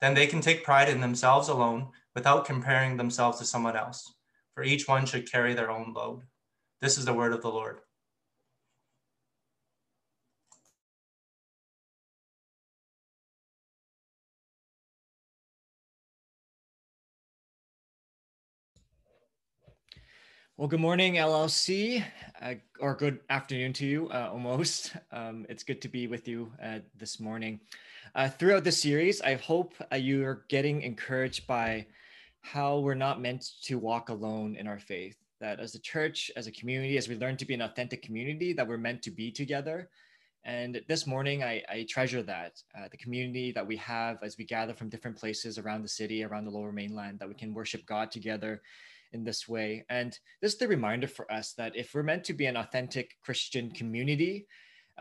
Then they can take pride in themselves alone without comparing themselves to someone else. For each one should carry their own load. This is the word of the Lord. Well, good morning, LLC, uh, or good afternoon to you, uh, almost. Um, it's good to be with you uh, this morning. Uh, throughout the series, I hope uh, you are getting encouraged by how we're not meant to walk alone in our faith. That as a church, as a community, as we learn to be an authentic community, that we're meant to be together. And this morning, I, I treasure that uh, the community that we have as we gather from different places around the city, around the lower mainland, that we can worship God together in this way. And this is the reminder for us that if we're meant to be an authentic Christian community,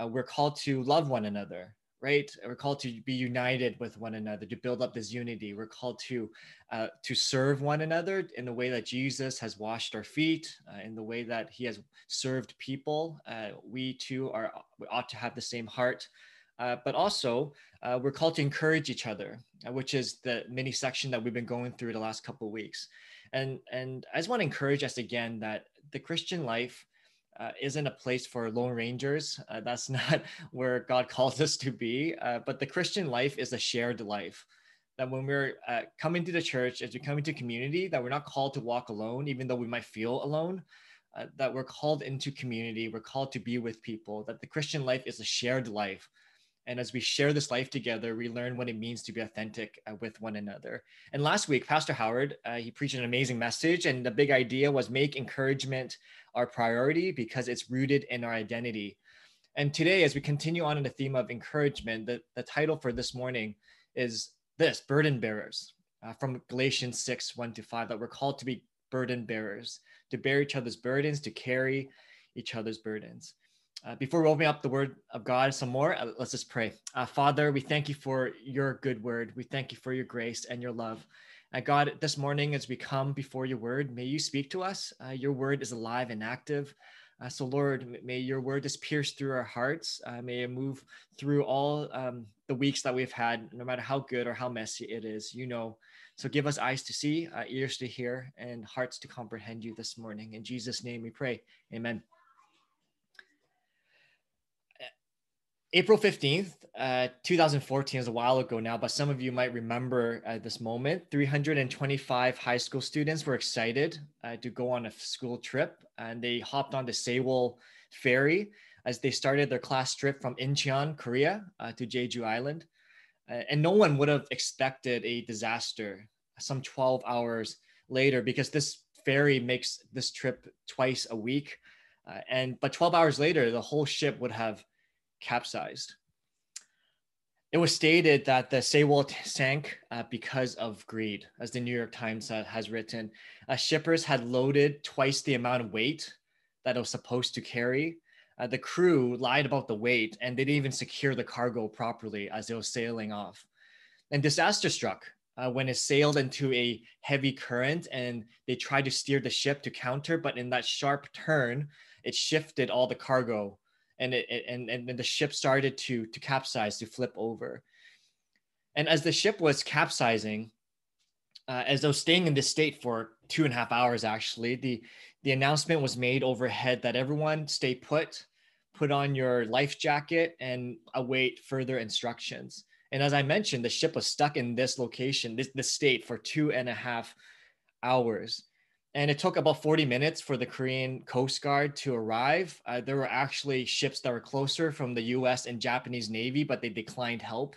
uh, we're called to love one another, right? We're called to be united with one another, to build up this unity. We're called to uh, to serve one another in the way that Jesus has washed our feet, uh, in the way that He has served people. Uh, we too are we ought to have the same heart. Uh, but also, uh, we're called to encourage each other, which is the mini section that we've been going through the last couple of weeks. And and I just want to encourage us again that the Christian life uh, isn't a place for lone rangers. Uh, that's not where God calls us to be. Uh, but the Christian life is a shared life. That when we're uh, coming to the church, as we come into community, that we're not called to walk alone, even though we might feel alone. Uh, that we're called into community, we're called to be with people. That the Christian life is a shared life and as we share this life together, we learn what it means to be authentic uh, with one another. And last week, Pastor Howard, uh, he preached an amazing message. And the big idea was make encouragement our priority because it's rooted in our identity. And today, as we continue on in the theme of encouragement, the, the title for this morning is this Burden Bearers uh, from Galatians 6 1 to 5, that we're called to be burden bearers, to bear each other's burdens, to carry each other's burdens. Uh, before we open up the word of God some more, uh, let's just pray. Uh, Father, we thank you for your good word. We thank you for your grace and your love. Uh, God, this morning as we come before your word, may you speak to us. Uh, your word is alive and active. Uh, so, Lord, may your word just pierce through our hearts. may it move through all um, the weeks that we've had, no matter how good or how messy it is. You know. So, give us eyes to see, ears to hear, and hearts to comprehend you this morning. In Jesus' name we pray. Amen. April 15th, uh, 2014 is a while ago now, but some of you might remember at this moment. 325 high school students were excited uh, to go on a school trip and they hopped on the Sewol ferry as they started their class trip from Incheon, Korea uh, to Jeju Island. Uh, and no one would have expected a disaster some 12 hours later because this ferry makes this trip twice a week. Uh, and but 12 hours later, the whole ship would have capsized. It was stated that the Sewol sank uh, because of greed, as the New York Times uh, has written. Uh, shippers had loaded twice the amount of weight that it was supposed to carry. Uh, the crew lied about the weight and they didn't even secure the cargo properly as it was sailing off. And disaster struck uh, when it sailed into a heavy current and they tried to steer the ship to counter, but in that sharp turn, it shifted all the cargo and it, and and the ship started to to capsize to flip over. And as the ship was capsizing uh, as though staying in this state for two and a half hours actually the the announcement was made overhead that everyone stay put put on your life jacket and await further instructions. And as i mentioned the ship was stuck in this location this, this state for two and a half hours and it took about 40 minutes for the Korean Coast Guard to arrive. Uh, there were actually ships that were closer from the US and Japanese Navy, but they declined help.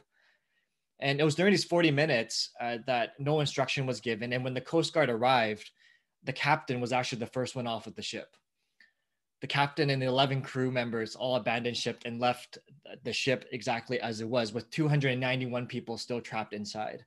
And it was during these 40 minutes uh, that no instruction was given. And when the Coast Guard arrived, the captain was actually the first one off of the ship. The captain and the 11 crew members all abandoned ship and left the ship exactly as it was, with 291 people still trapped inside.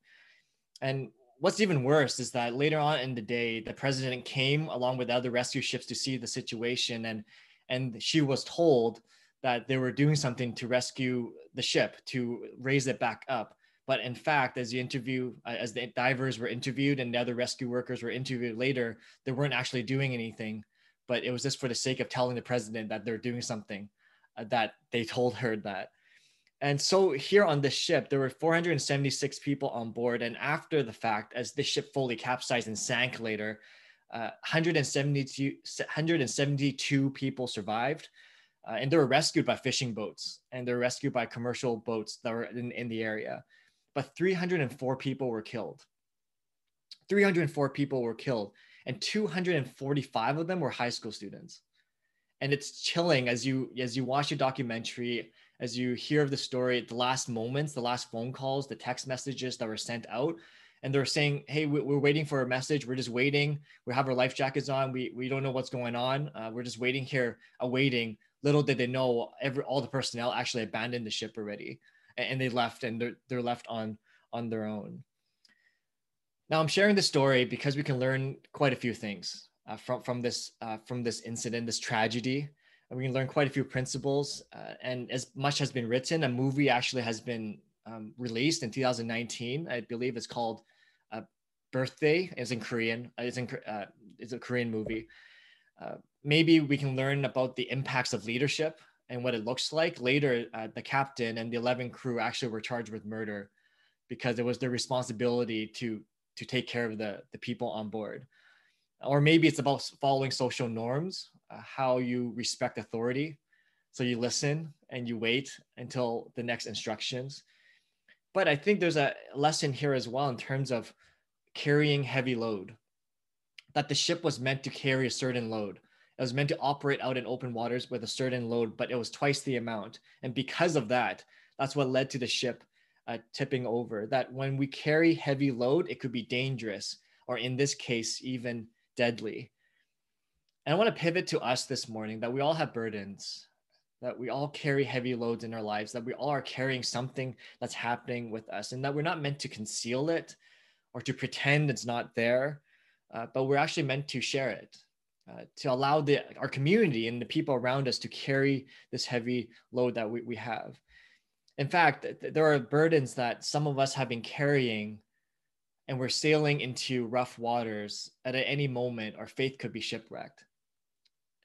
And what's even worse is that later on in the day, the president came along with other rescue ships to see the situation, and and she was told that they were doing something to rescue the ship to raise it back up. But in fact, as the interview, uh, as the divers were interviewed and the other rescue workers were interviewed later, they weren't actually doing anything. But it was just for the sake of telling the president that they're doing something, uh, that they told her that. And so here on this ship, there were 476 people on board. And after the fact, as this ship fully capsized and sank later, uh, 172, 172 people survived. Uh, and they were rescued by fishing boats and they're rescued by commercial boats that were in, in the area. But 304 people were killed. 304 people were killed, and 245 of them were high school students. And it's chilling as you as you watch your documentary as you hear of the story, the last moments, the last phone calls, the text messages that were sent out, and they're saying, "Hey, we're waiting for a message. We're just waiting. We have our life jackets on. We we don't know what's going on. Uh, we're just waiting here, awaiting." Little did they know, every all the personnel actually abandoned the ship already, and, they left, and they're they're left on on their own. Now, I'm sharing this story because we can learn quite a few things uh, from from this uh, from this incident, this tragedy we can learn quite a few principles. Uh, and as much has been written, a movie actually has been um, released in 2019. I believe it's called uh, Birthday. It's in Korean. Uh, it's in uh, it's a Korean movie. Uh, maybe we can learn about the impacts of leadership and what it looks like. Later, uh, the captain and the 11 crew actually were charged with murder because it was their responsibility to to take care of the the people on board. Or maybe it's about following social norms uh, how you respect authority. So you listen and you wait until the next instructions. But I think there's a lesson here as well in terms of carrying heavy load. That the ship was meant to carry a certain load. It was meant to operate out in open waters with a certain load, but it was twice the amount. And because of that, that's what led to the ship uh, tipping over. That when we carry heavy load, it could be dangerous, or in this case, even deadly. And I want to pivot to us this morning that we all have burdens, that we all carry heavy loads in our lives, that we all are carrying something that's happening with us, and that we're not meant to conceal it or to pretend it's not there, uh, but we're actually meant to share it. Uh, to allow the, our community and the people around us to carry this heavy load that we, we have. In fact, th- there are burdens that some of us have been carrying and we're sailing into rough waters at any moment our faith could be shipwrecked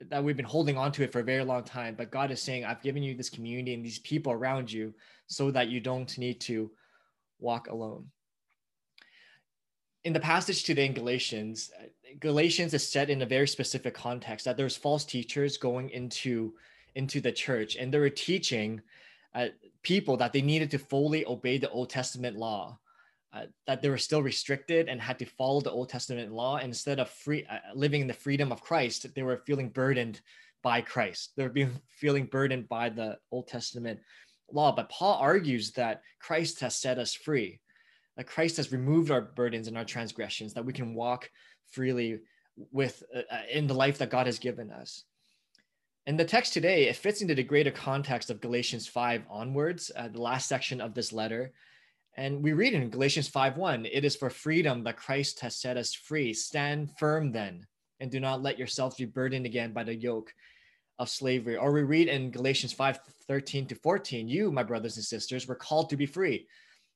that we've been holding on to it for a very long time. But God is saying, I've given you this community and these people around you so that you don't need to walk alone. In the passage today in Galatians, Galatians is set in a very specific context that there's false teachers going into, into the church and they were teaching uh, people that they needed to fully obey the Old Testament law uh, that they were still restricted and had to follow the Old Testament law. Instead of free uh, living in the freedom of Christ, they were feeling burdened by Christ. They were being feeling burdened by the Old Testament law. But Paul argues that Christ has set us free. That Christ has removed our burdens and our transgressions, that we can walk freely with uh, uh in the life that God has given us. And the text today, it fits into the greater context of Galatians 5 onwards, uh, the last section of this letter, and we read in Galatians 5:1, it is for freedom that Christ has set us free. Stand firm then, and do not let yourselves be burdened again by the yoke of slavery. Or we read in Galatians 5:13 to 14, you, my brothers and sisters, were called to be free,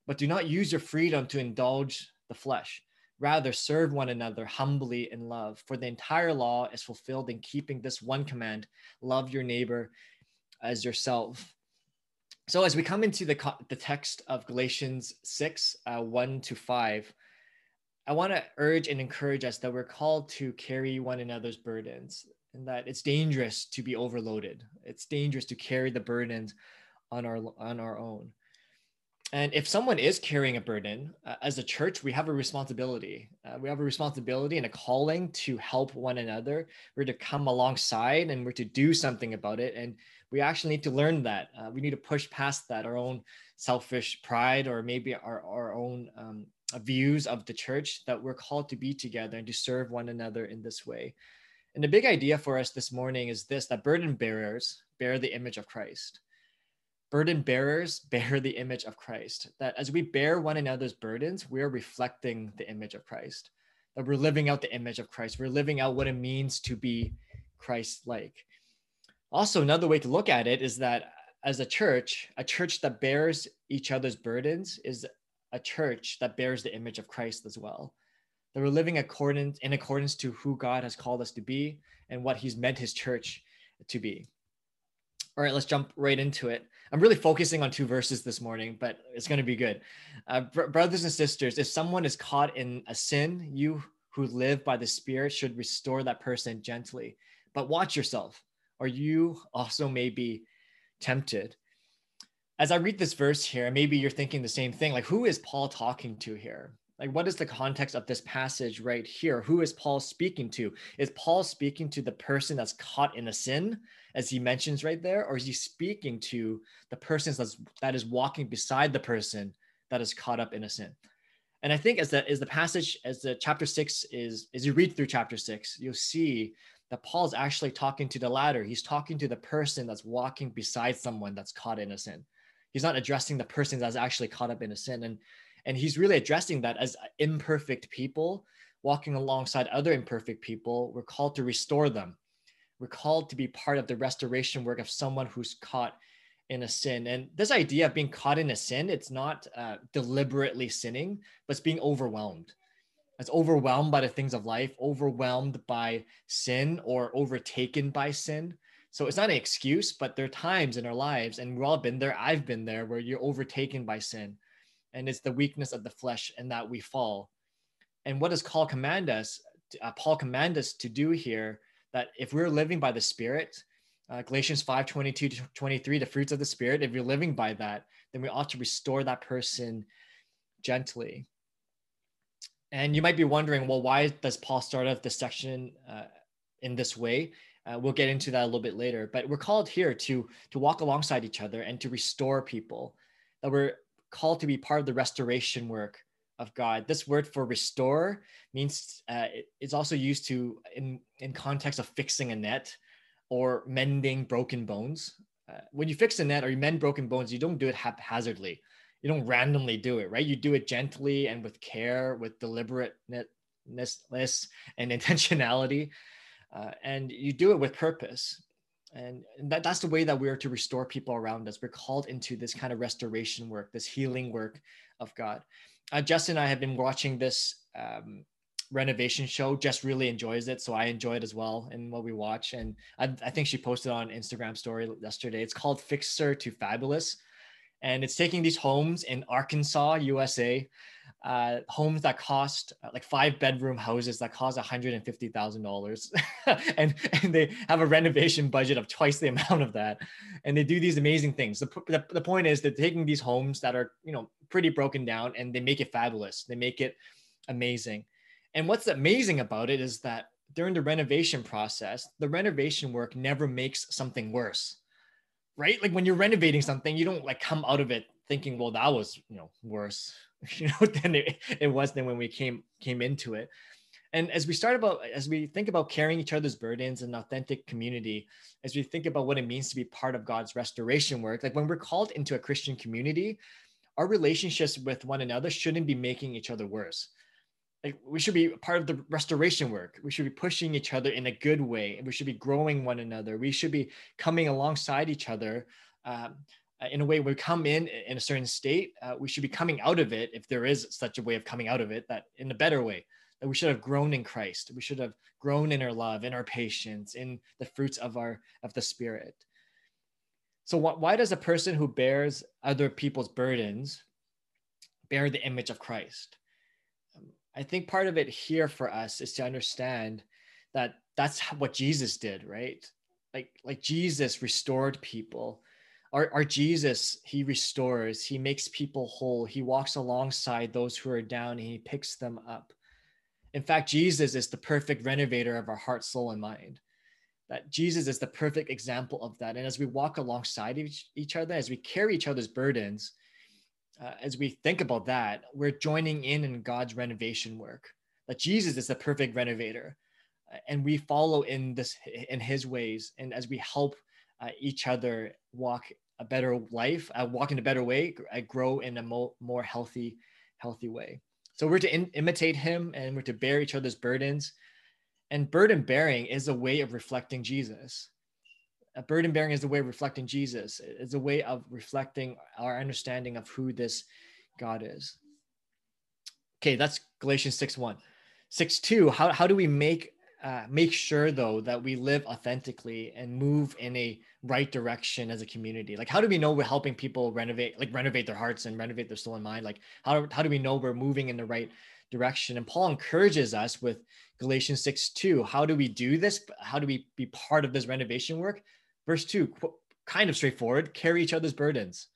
but do not use your freedom to indulge the flesh. Rather, serve one another humbly in love. For the entire law is fulfilled in keeping this one command love your neighbor as yourself. So as we come into the, the text of Galatians 6, uh, 1 to 5, I want to urge and encourage us that we're called to carry one another's burdens and that it's dangerous to be overloaded. It's dangerous to carry the burdens on our, on our own. And if someone is carrying a burden, uh, as a church, we have a responsibility. Uh, we have a responsibility and a calling to help one another. We're to come alongside and we're to do something about it. And we actually need to learn that. Uh, we need to push past that, our own selfish pride or maybe our, our own um, views of the church that we're called to be together and to serve one another in this way. And the big idea for us this morning is this that burden bearers bear the image of Christ. burden bearers bear the image of Christ. That as we bear one another's burdens, we're reflecting the image of Christ. That we're living out the image of Christ. We're living out what it means to be Christ like. Also, another way to look at it is that as a church, a church that bears each other's burdens is a church that bears the image of Christ as well. That we're living according, in accordance to who God has called us to be and what He's meant His church to be. All right, let's jump right into it. I'm really focusing on two verses this morning, but it's going to be good. Uh, br- brothers and sisters, if someone is caught in a sin, you who live by the Spirit should restore that person gently. But watch yourself, or you also may be tempted. As I read this verse here, maybe you're thinking the same thing like, who is Paul talking to here? Like, what is the context of this passage right here? Who is Paul speaking to? Is Paul speaking to the person that's caught in a sin? as he mentions right there, or is he speaking to the person that's that is walking beside the person that is caught up in a sin? And I think as the as the passage as the chapter six is as you read through chapter six, you'll see that Paul's actually talking to the latter. He's talking to the person that's walking beside someone that's caught in a sin. He's not addressing the person that's actually caught up in a sin. And and he's really addressing that as imperfect people walking alongside other imperfect people. We're called to restore them we're called to be part of the restoration work of someone who's caught in a sin. And this idea of being caught in a sin, it's not uh, deliberately sinning, but it's being overwhelmed. It's overwhelmed by the things of life, overwhelmed by sin or overtaken by sin. So it's not an excuse, but there are times in our lives, and we've all been there. I've been there where you're overtaken by sin. And it's the weakness of the flesh and that we fall. And what does Paul command us? Uh, Paul command us to do here that if we're living by the Spirit, uh, Galatians 5 22 to 23, the fruits of the Spirit, if you're living by that, then we ought to restore that person gently. And you might be wondering, well, why does Paul start off this section uh, in this way? Uh, we'll get into that a little bit later, but we're called here to to walk alongside each other and to restore people. That we're called to be part of the restoration work of God. This word for restore means uh, it's also used to in in context of fixing a net or mending broken bones. Uh, when you fix a net or you mend broken bones, you don't do it haphazardly. You don't randomly do it, right? You do it gently and with care, with deliberateness and intentionality, uh, and you do it with purpose. And that, that's the way that we are to restore people around us. We're called into this kind of restoration work, this healing work of God uh, Justin and I have been watching this um, renovation show. Jess really enjoys it, so I enjoy it as well in what we watch. And I, I think she posted on Instagram story yesterday. It's called Fixer to Fabulous, and it's taking these homes in Arkansas, USA, uh, homes that cost uh, like five bedroom houses that cost $150,000 and, and they have a renovation budget of twice the amount of that. And they do these amazing things. The, the, the point is they're taking these homes that are, you know, pretty broken down and they make it fabulous. They make it amazing. And what's amazing about it is that during the renovation process, the renovation work never makes something worse. Right? Like when you're renovating something, you don't like come out of it thinking, well, that was, you know, worse you know than it, it was than when we came came into it and as we start about as we think about carrying each other's burdens in authentic community as we think about what it means to be part of god's restoration work like when we're called into a christian community our relationships with one another shouldn't be making each other worse like we should be part of the restoration work. We should be pushing each other in a good way we should be growing one another. We should be coming alongside each other um, in a way we come in in a certain state uh, we should be coming out of it if there is such a way of coming out of it that in a better way. That we should have grown in christ. We should have grown in our love in our patience in the fruits of our of the spirit. So wh- why does a person who bears other people's burdens bear the image of christ i think part of it here for us is to understand that that's what jesus did right like like jesus restored people our, our Jesus, he restores, he makes people whole, he walks alongside those who are down, and he picks them up. In fact, Jesus is the perfect renovator of our heart, soul, and mind. That Jesus is the perfect example of that. And as we walk alongside each, each other, as we carry each other's burdens, uh, as we think about that, we're joining in in God's renovation work. That Jesus is the perfect renovator, uh, and we follow in this in His ways. And as we help uh, each other walk a better life, I walk in a better way, I grow in a mo- more healthy, healthy way. So we're to in- imitate him and we're to bear each other's burdens. And burden bearing is a way of reflecting Jesus. A burden bearing is a way of reflecting Jesus. It's a way of reflecting our understanding of who this God is. Okay, that's Galatians 6 1. 6 2, how, how do we make uh, make sure though that we live authentically and move in a right direction as a community like how do we know we're helping people renovate like renovate their hearts and renovate their soul and mind like how, how do we know we're moving in the right direction and paul encourages us with galatians 6 2 how do we do this how do we be part of this renovation work verse 2 kind of straightforward carry each other's burdens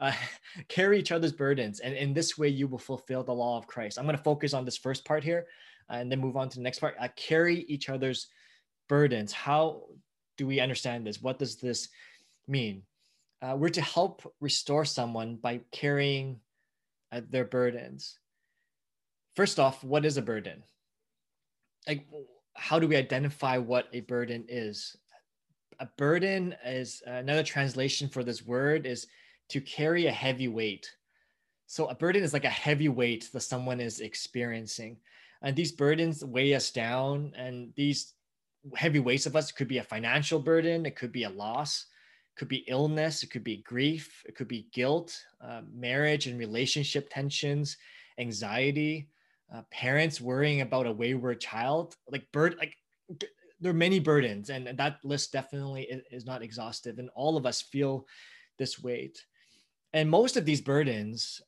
uh, carry each other's burdens and in this way you will fulfill the law of christ i'm going to focus on this first part here uh, and then move on to the next part. Uh, carry each other's burdens. How do we understand this? What does this mean? Uh, we're to help restore someone by carrying uh, their burdens. First off, what is a burden? Like, how do we identify what a burden is? A burden is another translation for this word is to carry a heavy weight. So a burden is like a heavy weight that someone is experiencing and these burdens weigh us down and these heavy weights of us could be a financial burden it could be a loss it could be illness it could be grief it could be guilt uh, marriage and relationship tensions anxiety uh, parents worrying about a wayward child like bird like there are many burdens and that list definitely is not exhaustive and all of us feel this weight and most of these burdens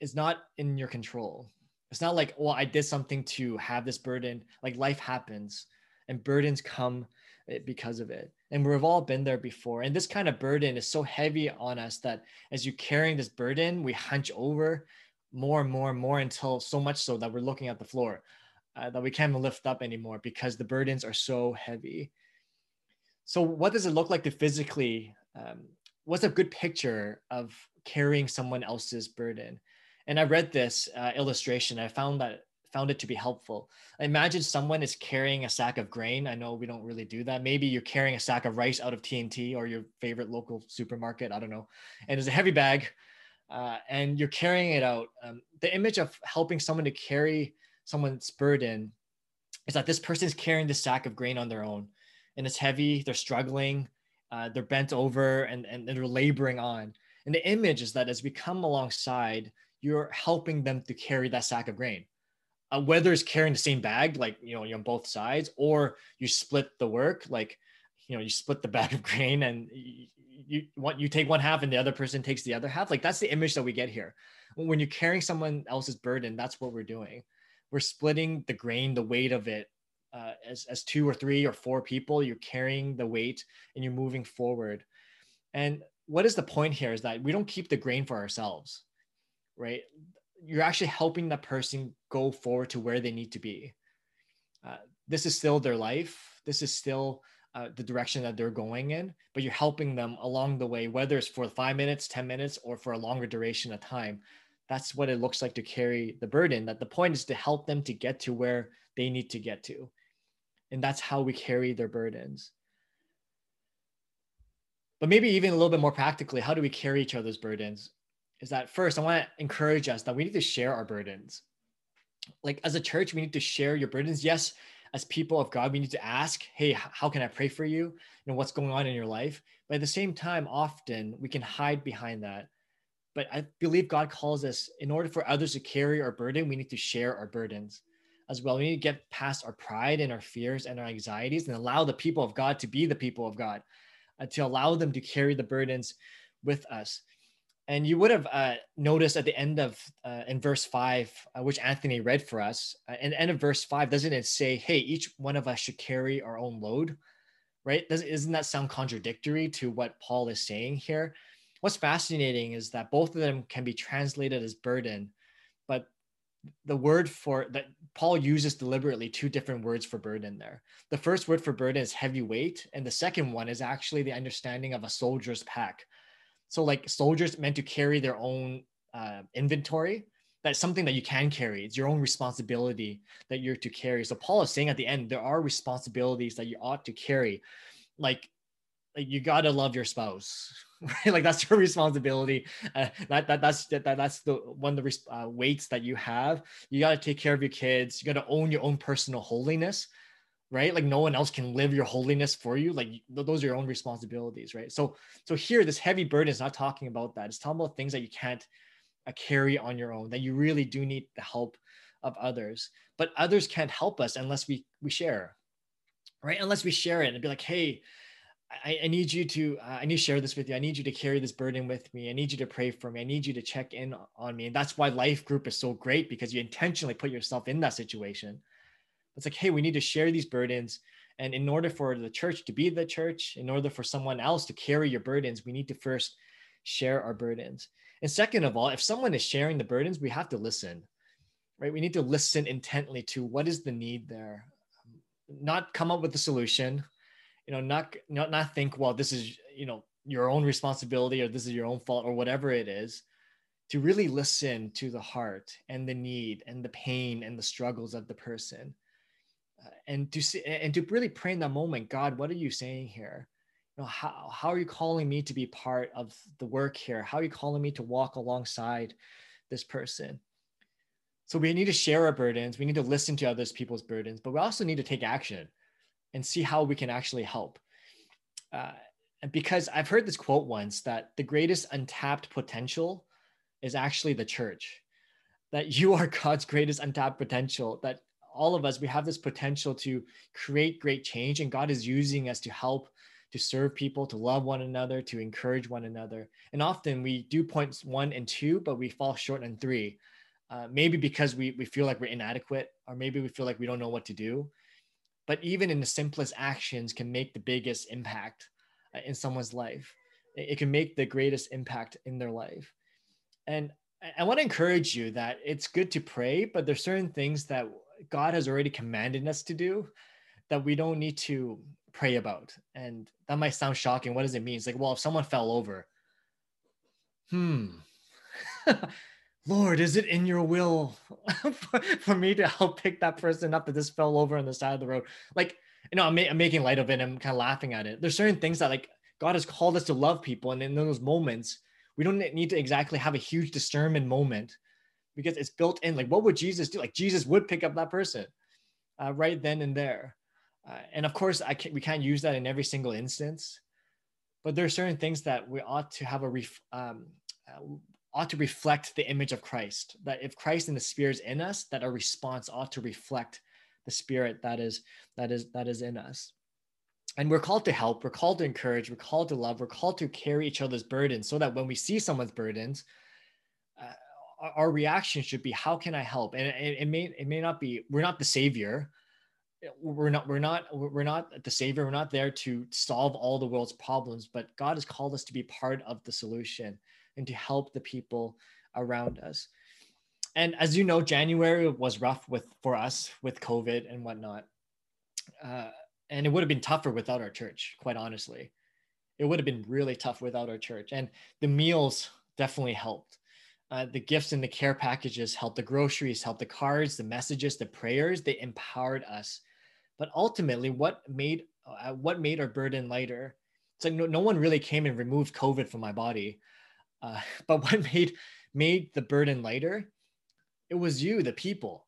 is not in your control it's not like, well, I did something to have this burden. Like life happens and burdens come eh, because of it. And we've all been there before. And this kind of burden is so heavy on us that as you're carrying this burden, we hunch over more and more and more until so much so that we're looking at the floor, uh, that we can't lift up anymore because the burdens are so heavy. So, what does it look like to physically? Um, what's a good picture of carrying someone else's burden? And I read this uh, illustration. I found that found it to be helpful. Imagine someone is carrying a sack of grain. I know we don't really do that. Maybe you're carrying a sack of rice out of T&T or your favorite local supermarket. I don't know. And it's a heavy bag, uh, and you're carrying it out. Um, the image of helping someone to carry someone's burden is that this person is carrying the sack of grain on their own, and it's heavy. They're struggling. Uh, they're bent over and, and they're laboring on. And the image is that as we come alongside, you're helping them to carry that sack of grain. Uh, whether it's carrying the same bag, like you know, you're on both sides, or you split the work, like you know, you split the bag of grain and you, you want you take one half and the other person takes the other half. Like that's the image that we get here. When you're carrying someone else's burden, that's what we're doing. We're splitting the grain, the weight of it, uh, as as two or three or four people. You're carrying the weight and you're moving forward. And what is the point here? Is that we don't keep the grain for ourselves right? You're actually helping that person go forward to where they need to be. Uh, this is still their life. This is still uh, the direction that they're going in, but you're helping them along the way, whether it's for five minutes, 10 minutes, or for a longer duration of time. That's what it looks like to carry the burden. That the point is to help them to get to where they need to get to. And that's how we carry their burdens. But maybe even a little bit more practically, how do we carry each other's burdens? is that first, I want to encourage us that we need to share our burdens. Like as a church, we need to share your burdens. Yes, as people of God, we need to ask, hey, how can I pray for you? You know, what's going on in your life? But at the same time, often we can hide behind that. But I believe God calls us, in order for others to carry our burden, we need to share our burdens as well. We need to get past our pride and our fears and our anxieties and allow the people of God to be the people of God, uh, to allow them to carry the burdens with us. And you would have uh, noticed at the end of uh, in verse five, uh, which Anthony read for us, uh, in the end of verse five, doesn't it say, "Hey, each one of us should carry our own load"? Right? Doesn't that sound contradictory to what Paul is saying here? What's fascinating is that both of them can be translated as burden, but the word for that Paul uses deliberately two different words for burden there. The first word for burden is heavy weight, and the second one is actually the understanding of a soldier's pack so like soldiers meant to carry their own uh, inventory. That's something that you can carry. It's your own responsibility that you're to carry. So Paul is saying at the end, there are responsibilities that you ought to carry. Like, like you gotta love your spouse, right? Like that's your responsibility. Uh, that, that that's that, that's the one of the uh, weights that you have. You got to take care of your kids. You got to own your own personal holiness, right? Like no one else can live your holiness for you. Like those are your own responsibilities, right? So so here, this heavy burden is not talking about that. It's talking about things that you can't uh, carry on your own. That you really do need the help of others. But others can't help us unless we we share, right? Unless we share it and be like, hey I, I, need you to uh, i need to share this with you. I need you to carry this burden with me. I need you to pray for me. I need you to check in on me. And that's why life group is so great because you intentionally put yourself in that situation. It's like hey we need to share these burdens. And in order for the church to be the church in order for someone else to carry your burdens we need to first share our burdens. And second of all if someone is sharing the burdens we have to listen right? We need to listen intently to what is the need there. Not come up with the solution you know not not not think well this is you know your own responsibility or this is your own fault or whatever it is to really listen to the heart and the need and the pain and the struggles of the person. Uh, and to see and to really pray in that moment god what are you saying here? You know how, how are you calling me to be part of the work here? How are you calling me to walk alongside this person? So we need to share our burdens. We need to listen to others people's burdens but we also need to take action and see how we can actually help. Uh, because I've heard this quote once that the greatest untapped potential is actually the church, that you are God's greatest untapped potential, that all of us, we have this potential to create great change, and God is using us to help, to serve people, to love one another, to encourage one another. And often we do points one and two, but we fall short on three. Uh, maybe because we, we feel like we're inadequate, or maybe we feel like we don't know what to do but even in the simplest actions can make the biggest impact uh, in someone's life. It can make the greatest impact in their life. And i want to encourage you that it's good to pray but there's certain things that god has already commanded us to do that we don't need to pray about. And that might sound shocking. What does it mean? It's like well if someone fell over hmm Lord, is it in your will for, me to help pick that person up that just fell over on the side of the road? Like, you know, I'm, ma- I'm making light of it. I'm kind of laughing at it. There's certain things that like God has called us to love people. And in those moments, we don't need to exactly have a huge discernment moment because it's built in. Like, what would Jesus do? Like, Jesus would pick up that person uh, right then and there. Uh, and of course, I can't, we can't use that in every single instance, but there are certain things that we ought to have a ref, um, uh, ought to reflect the image of Christ. That if Christ and the Spirit is in us, that our response ought to reflect the Spirit that is that is that is in us. And we're called to help, we're called to encourage, we're called to love, we're called to carry each other's burdens so that when we see someone's burdens, uh, our reaction should be, how can I help? And it, it may it may not be, we're not the savior. We're not, we're not, we're not the savior. We're not there to solve all the world's problems, but God has called us to be part of the solution and to help the people around us. And as you know, January was rough with for us with COVID and whatnot. Uh, and it would have been tougher without our church, quite honestly. It would have been really tough without our church. And the meals definitely helped. Uh, the gifts and the care packages helped. The groceries helped. The cards, the messages, the prayers, they empowered us. But ultimately, what made uh, what made our burden lighter? It's like no, no one really came and removed COVID from my body. Uh, but what made made the burden lighter? It was you, the people.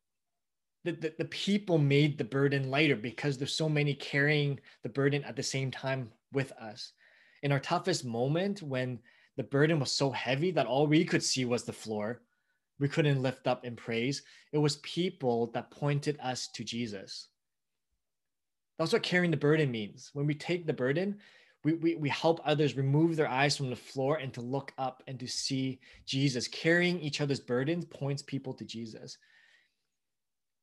The, the, the people made the burden lighter because there's so many carrying the burden at the same time with us. In our toughest moment, when the burden was so heavy that all we could see was the floor, we couldn't lift up in praise. It was people that pointed us to Jesus. That's what carrying the burden means. When we take the burden, we, we, we help others remove their eyes from the floor and to look up and to see Jesus. Carrying each other's burdens points people to Jesus.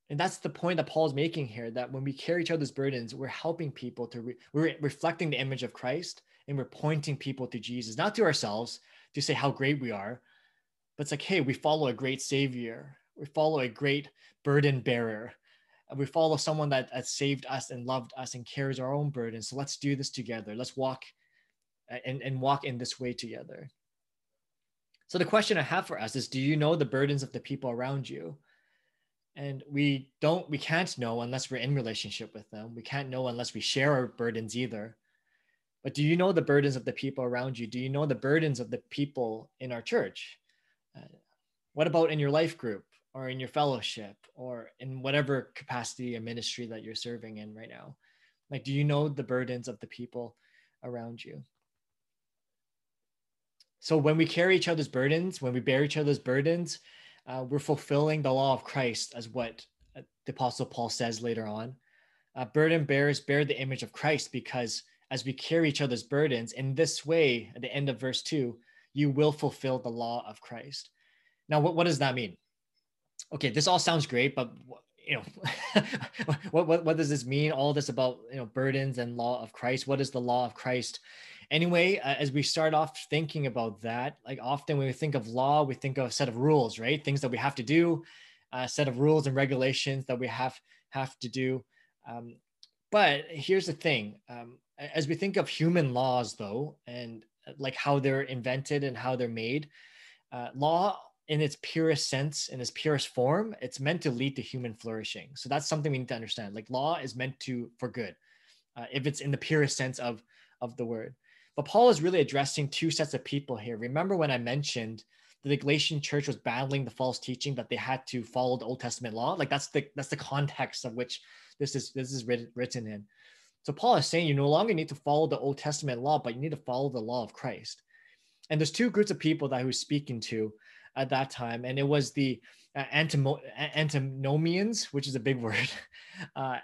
And that's the point that Paul is making here that when we carry each other's burdens, we're helping people to, re- we're reflecting the image of Christ and we're pointing people to Jesus, not to ourselves to say how great we are, but it's like, hey, we follow a great savior. We follow a great burden bearer we follow someone that has saved us and loved us and carries our own burdens. So let's do this together. Let's walk and, and walk in this way together. So the question I have for us is do you know the burdens of the people around you? And we don't, we can't know unless we're in relationship with them. We can't know unless we share our burdens either. But do you know the burdens of the people around you? Do you know the burdens of the people in our church? Uh, what about in your life group or in your fellowship or in whatever capacity and ministry that you're serving in right now? Like, do you know the burdens of the people around you? So when we carry each other's burdens, when we bear each other's burdens, uh, we're fulfilling the law of Christ, as what uh, the Apostle Paul says later on. Uh, burden bearers bear the image of Christ because as we carry each other's burdens, in this way, at the end of verse 2, you will fulfill the law of Christ. Now, what, what does that mean? Okay, this all sounds great, but you know, what, what, what does this mean? All this about, you know, burdens and law of Christ. What is the law of Christ? Anyway, uh, as we start off thinking about that, like often when we think of law, we think of a set of rules, right? Things that we have to do, a set of rules and regulations that we have have to do. Um, but here's the thing: um, as we think of human laws, though, and uh, like how they're invented and how they're made, uh, law in its purest sense, in its purest form, it's meant to lead to human flourishing. So that's something we need to understand. Like law is meant to for good, uh, if it's in the purest sense of of the word. But Paul is really addressing two sets of people here. Remember when I mentioned that the Galatian church was battling the false teaching that they had to follow the Old Testament law? Like that's the that's the context of which this is this is written in. So Paul is saying you no longer need to follow the Old Testament law, but you need to follow the law of Christ. And there's two groups of people that he was speaking to at that time, and it was the uh, antinomians, which is a big word, uh,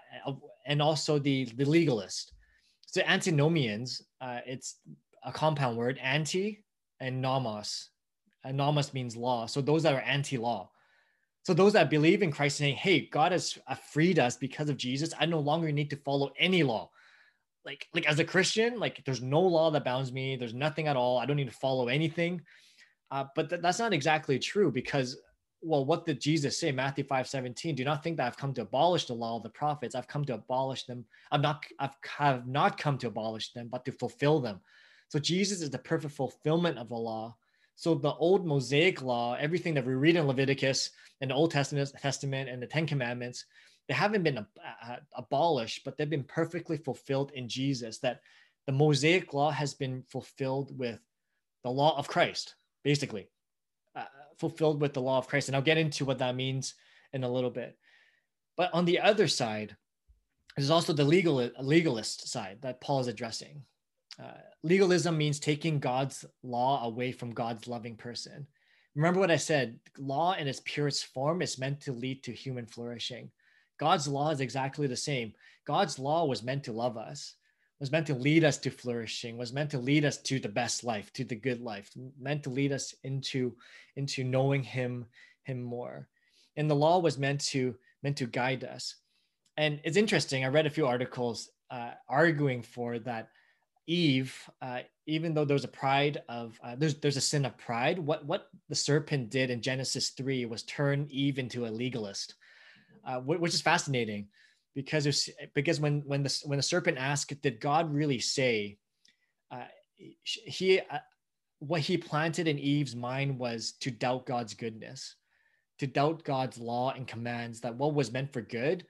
and also the the legalist. So antinomians, uh, it's a compound word, anti and nomos. And nomos means law. So those that are anti-law. So those that believe in Christ saying, hey, God has uh, freed us because of Jesus. I no longer need to follow any law. Like, like as a Christian, like there's no law that bounds me. There's nothing at all. I don't need to follow anything. Uh, but th- that's not exactly true because well, what did Jesus say? Matthew 5 17. Do not think that I've come to abolish the law of the prophets. I've come to abolish them. I've not, I've have not come to abolish them, but to fulfill them. So Jesus is the perfect fulfillment of the law. So the old Mosaic law, everything that we read in Leviticus and the Old Testament, Testament and the Ten Commandments, they haven't been uh, abolished, but they've been perfectly fulfilled in Jesus. That the Mosaic law has been fulfilled with the law of Christ, basically fulfilled with the law of Christ. And I'll get into what that means in a little bit. But on the other side, there's also the legal legalist side that Paul is addressing. Uh, legalism means taking God's law away from God's loving person. Remember what I said law in its purest form is meant to lead to human flourishing. God's law is exactly the same. God's law was meant to love us was meant to lead us to flourishing was meant to lead us to the best life to the good life meant to lead us into into knowing him him more. And the law was meant to meant to guide us. And it's interesting i read a few articles uh, arguing for that eve uh, even though there's a pride of uh, there's there's a sin of pride what what the serpent did in genesis 3 was turn eve into a legalist uh, which is fascinating because because when when the when the serpent asked, did God really say? Uh, he uh, what he planted in Eve's mind was to doubt God's goodness, to doubt God's law and commands. That what was meant for good,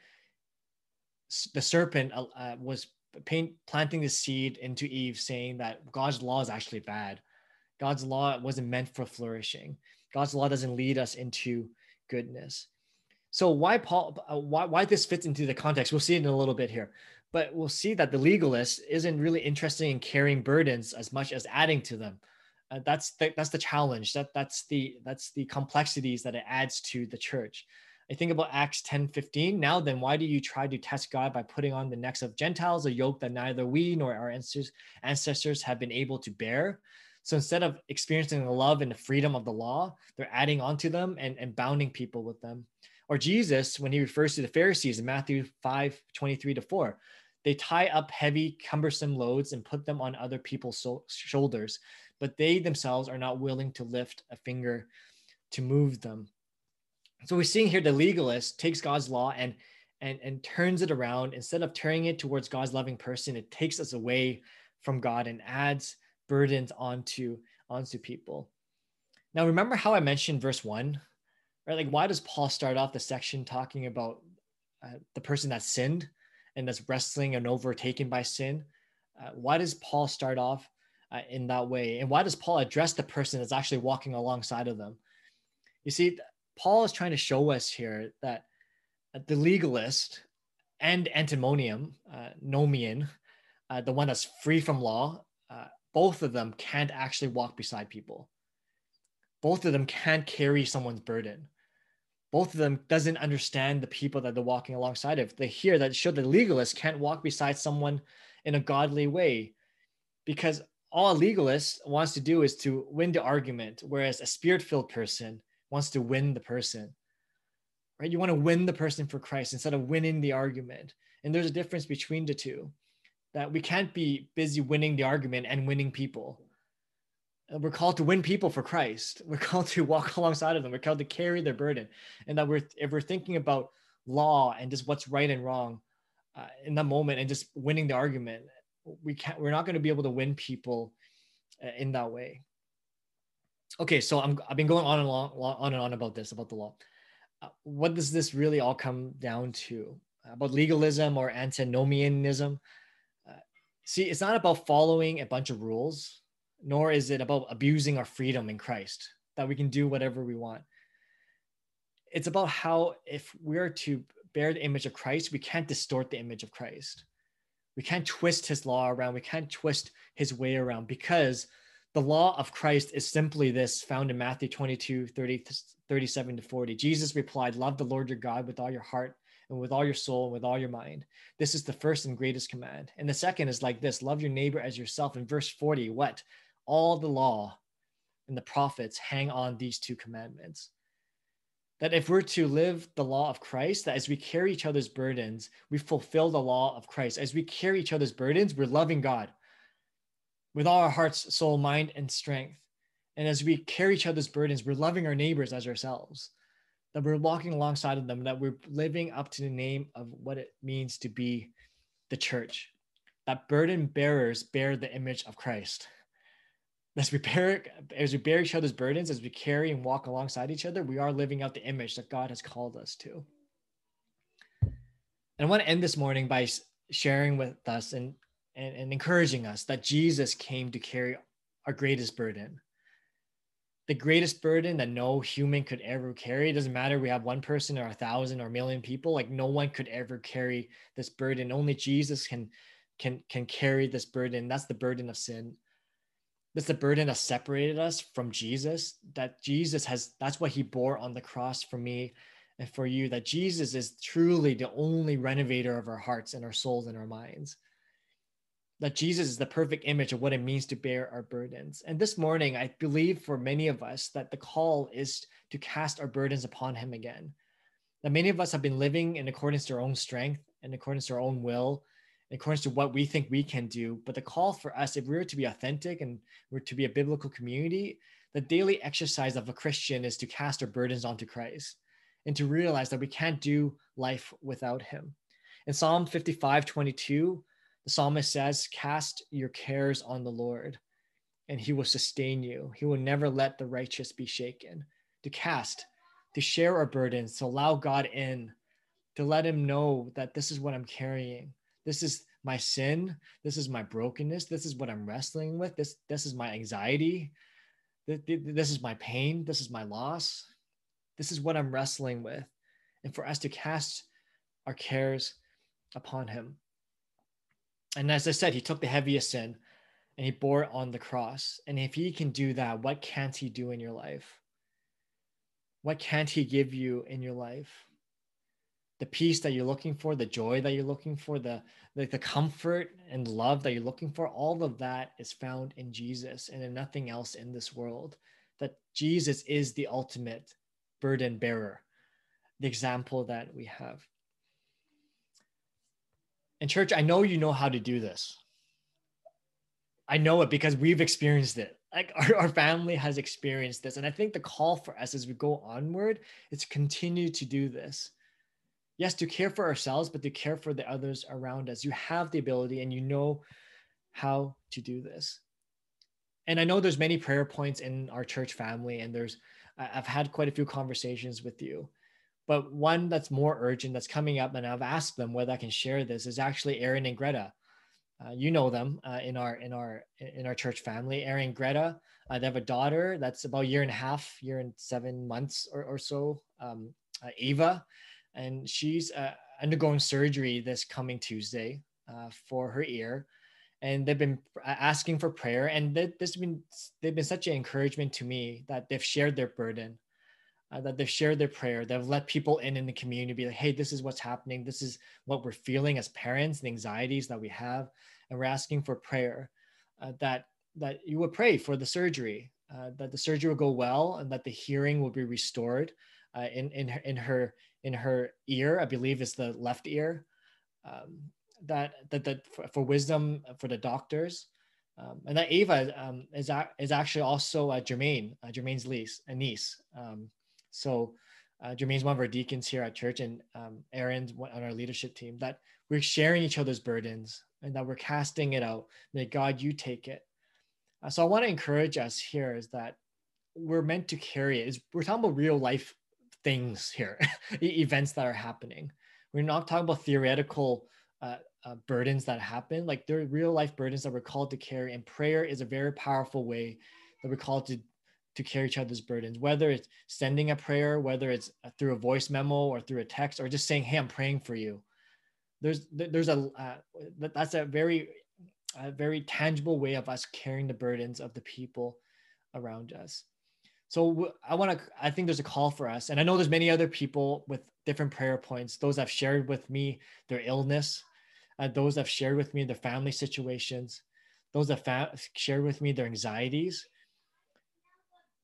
the serpent uh, uh, was paint, planting the seed into Eve, saying that God's law is actually bad. God's law wasn't meant for flourishing. God's law doesn't lead us into goodness. So why Paul? Uh, why why this fits into the context? We'll see it in a little bit here, but we'll see that the legalist isn't really interested in carrying burdens as much as adding to them. Uh, that's the, that's the challenge. That that's the that's the complexities that it adds to the church. I think about Acts 10 15. Now then, why do you try to test God by putting on the necks of Gentiles a yoke that neither we nor our ancestors, ancestors have been able to bear? So instead of experiencing the love and the freedom of the law, they're adding onto them and, and bounding people with them. Or Jesus, when he refers to the Pharisees in Matthew 5 23 to 4, they tie up heavy, cumbersome loads and put them on other people's so- shoulders, but they themselves are not willing to lift a finger to move them. So we're seeing here the legalist takes God's law and and, and turns it around. Instead of turning it towards God's loving person, it takes us away from God and adds burdens onto, onto people. Now, remember how I mentioned verse one right? Like, why does Paul start off the section talking about uh, the person that sinned and that's wrestling and overtaken by sin? Uh, why does Paul start off uh, in that way? And why does Paul address the person that's actually walking alongside of them? You see, Paul is trying to show us here that the legalist and antinomian, uh, nomian, uh, the one that's free from law, uh, both of them can't actually walk beside people. Both of them can't carry someone's burden. Both of them doesn't understand the people that they're walking alongside of. They hear that show the legalist can't walk beside someone in a godly way because all a legalist wants to do is to win the argument, whereas a spirit-filled person wants to win the person. Right? You want to win the person for Christ instead of winning the argument. And there's a difference between the two that we can't be busy winning the argument and winning people. Uh, we're called to win people for Christ. We're called to walk alongside of them. We're called to carry their burden. And that we're if we're thinking about law and just what's right and wrong uh, in that moment and just winning the argument, we can't. We're not going to be able to win people uh, in that way. Okay, so I'm I've been going on and on, on and on about this about the law. Uh, what does this really all come down to? About legalism or antinomianism? See, it's not about following a bunch of rules, nor is it about abusing our freedom in Christ, that we can do whatever we want. It's about how, if we're to bear the image of Christ, we can't distort the image of Christ. We can't twist his law around. We can't twist his way around because the law of Christ is simply this found in Matthew 22, 30, 37 to 40. Jesus replied, Love the Lord your God with all your heart and with all your soul and with all your mind. This is the first and greatest command. And the second is like this love your neighbor as yourself. In verse 40, what? All the law and the prophets hang on these two commandments. That if we're to live the law of Christ, that as we carry each other's burdens, we fulfill the law of Christ. As we carry each other's burdens, we're loving God with all our hearts, soul, mind, and strength. And as we carry each other's burdens, we're loving our neighbors as ourselves that we're walking alongside of them, that we're living up to the name of what it means to be the church. That burden bearers bear the image of Christ. As we bear, as we bear each other's burdens, as we carry and walk alongside each other, we are living out the image that God has called us to. And I want to end this morning by sharing with us and, and, and encouraging us that Jesus came to carry our greatest burden the greatest burden that no human could ever carry. It doesn't matter we have one person or a thousand or a million people. Like no one could ever carry this burden. Only Jesus can can can carry this burden. That's the burden of sin. That's the burden that separated us from Jesus. That Jesus has. That's what He bore on the cross for me and for you. That Jesus is truly the only renovator of our hearts and our souls and our minds that Jesus is the perfect image of what it means to bear our burdens. And this morning, I believe for many of us that the call is to cast our burdens upon Him again. That many of us have been living in accordance to our own strength, and in accordance to our own will, in accordance to what we think we can do. But the call for us, if we were to be authentic and we're to be a biblical community, the daily exercise of a Christian is to cast our burdens onto Christ and to realize that we can't do life without Him. In Psalm 55 22, the psalmist says, Cast your cares on the Lord, and he will sustain you. He will never let the righteous be shaken. To cast, to share our burdens, to allow God in, to let him know that this is what I'm carrying. This is my sin. This is my brokenness. This is what I'm wrestling with. This, this is my anxiety. This is my pain. This is my loss. This is what I'm wrestling with. And for us to cast our cares upon him. And as I said, he took the heaviest sin and he bore it on the cross. And if he can do that, what can't he do in your life? What can't he give you in your life? The peace that you're looking for, the joy that you're looking for, the, the, the comfort and love that you're looking for, all of that is found in Jesus and in nothing else in this world. That Jesus is the ultimate burden bearer, the example that we have. And church, I know you know how to do this. I know it because we've experienced it. Like our, our family has experienced this. And I think the call for us as we go onward is to continue to do this. Yes, to care for ourselves, but to care for the others around us. You have the ability and you know how to do this. And I know there's many prayer points in our church family, and there's I've had quite a few conversations with you but one that's more urgent that's coming up, and I've asked them whether I can share this, is actually Aaron and Greta. Uh, you know them uh, in our in our in our church family. Aaron and Greta, uh, they have a daughter that's about a year and a half, year and seven months or, or so. Um, uh, Ava, and she's uh, undergoing surgery this coming Tuesday for her ear. And they've been asking for prayer. And this has been they've been such an encouragement to me that they've shared their burden uh, that they've shared their prayer. They've let people in in the community be like hey this is what's happening. This is what we're feeling as parents the anxieties that we have. And we're asking for prayer uh, that that you would pray for the surgery uh, that the surgery will go well and that the hearing will be restored uh, in in her, in her in her ear i believe is the left ear um, that that, that for, for wisdom for the doctors um, and that Ava um, is, a, is actually also uh, Jermaine, uh, Jermaine's niece, a niece. Um, so uh, Jermaine's one of our deacons here at church, and um, Aaron's on our leadership team. That we're sharing each other's burdens, and that we're casting it out. May God, you take it. Uh, so I want to encourage us here is that we're meant to carry it. Is we're talking about real life things here, events that are happening. We're not talking about theoretical uh, uh, burdens that happen. Like they're real life burdens that we're called to carry, and prayer is a very powerful way that we're called to to carry each other's burdens. Whether it's sending a prayer, whether it's through a voice memo or through a text, or just saying, "Hey, I'm praying for you." There's there's a uh, that's a very a very tangible way of us carrying the burdens of the people around us. So I want to I think there's a call for us, and I know there's many other people with different prayer points. Those have shared with me their illness uh, those that have shared with me their family situations, those that fa- shared with me their anxieties.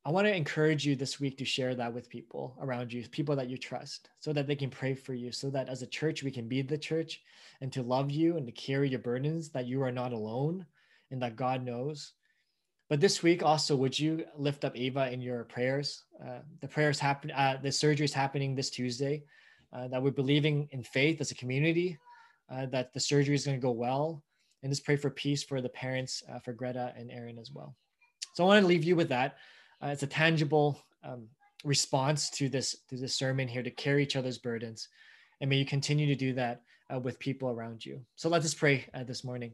I want to encourage you this week to share that with people around you, people that you trust, so that they can pray for you, so that as a church, we can be the church and to love you and to carry your burdens, that you are not alone and that God knows. But this week also, would you lift up Ava in your prayers? Uh, the prayers happen, uh, the surgery is happening this Tuesday. Uh, that we're believing in faith as a community uh, that the surgery is going to go well. And just pray for peace for the parents, uh, for Greta and Aaron as well. So I want to leave you with that. Uh, it's a tangible um, response to this to this sermon here to carry each other's burdens, and may you continue to do that with people around you. So let us pray this morning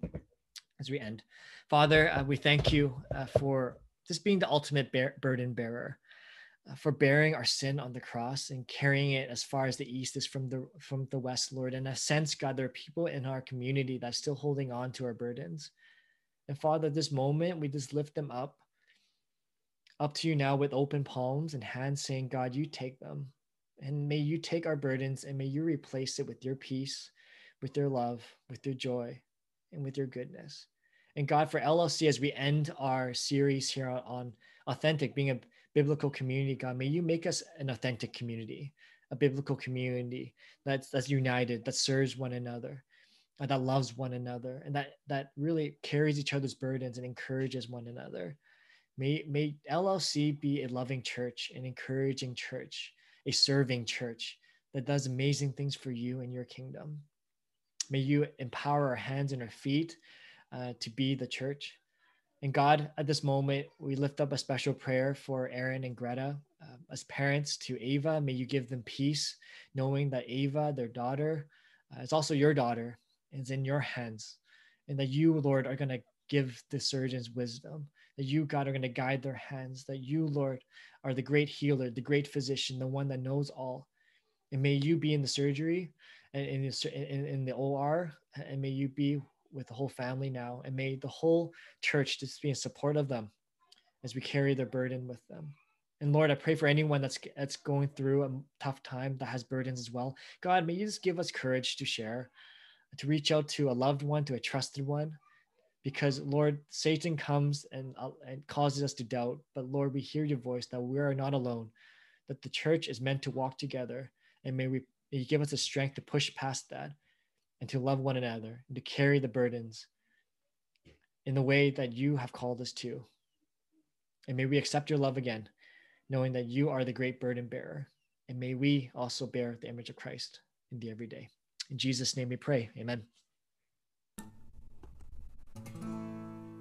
as we end. Father, uh, we thank you for just being the ultimate bear- burden bearer. Uh, for bearing our sin on the cross and carrying it as far as the east is from the from the west lord in a sense god there are people in our community that's still holding on to our burdens and father this moment we just lift them up up to you now with open palms and hands saying god you take them and may you take our burdens and may you replace it with your peace with your love with your joy and with your goodness and god for llc as we end our series here on authentic being a biblical community, God. May you make us an authentic community, a biblical community that's that's united, that serves one another, uh, that loves one another, and that that really carries each other's burdens and encourages one another. May may LLC be a loving church, an encouraging church, a serving church that does amazing things for you and your kingdom. May you empower our hands and our feet uh, to be the church and God, at this moment, we lift up a special prayer for Aaron and Greta. Uh, as parents to Ava, may you give them peace, knowing that Ava, their daughter, uh, is also your daughter, is in your hands. And that you, Lord, are going to give the surgeons wisdom, that you, God, are going to guide their hands, that you, Lord, are the great healer, the great physician, the one that knows all. And may you be in the surgery and in, in, in the OR, and may you be with the whole family now, and may the whole church just be in support of them as we carry their burden with them. And Lord, I pray for anyone that's that's going through a tough time that has burdens as well. God, may you just give us courage to share, to reach out to a loved one, to a trusted one, because Lord, Satan comes and, uh, and causes us to doubt. But Lord, we hear your voice that we are not alone, that the church is meant to walk together, and may we you give us the strength to push past that and to love one another and to carry the burdens in the way that you have called us to. And may we accept your love again, knowing that you are the great burden bearer. And may we also bear the image of Christ in the everyday. In Jesus' name we pray. Amen.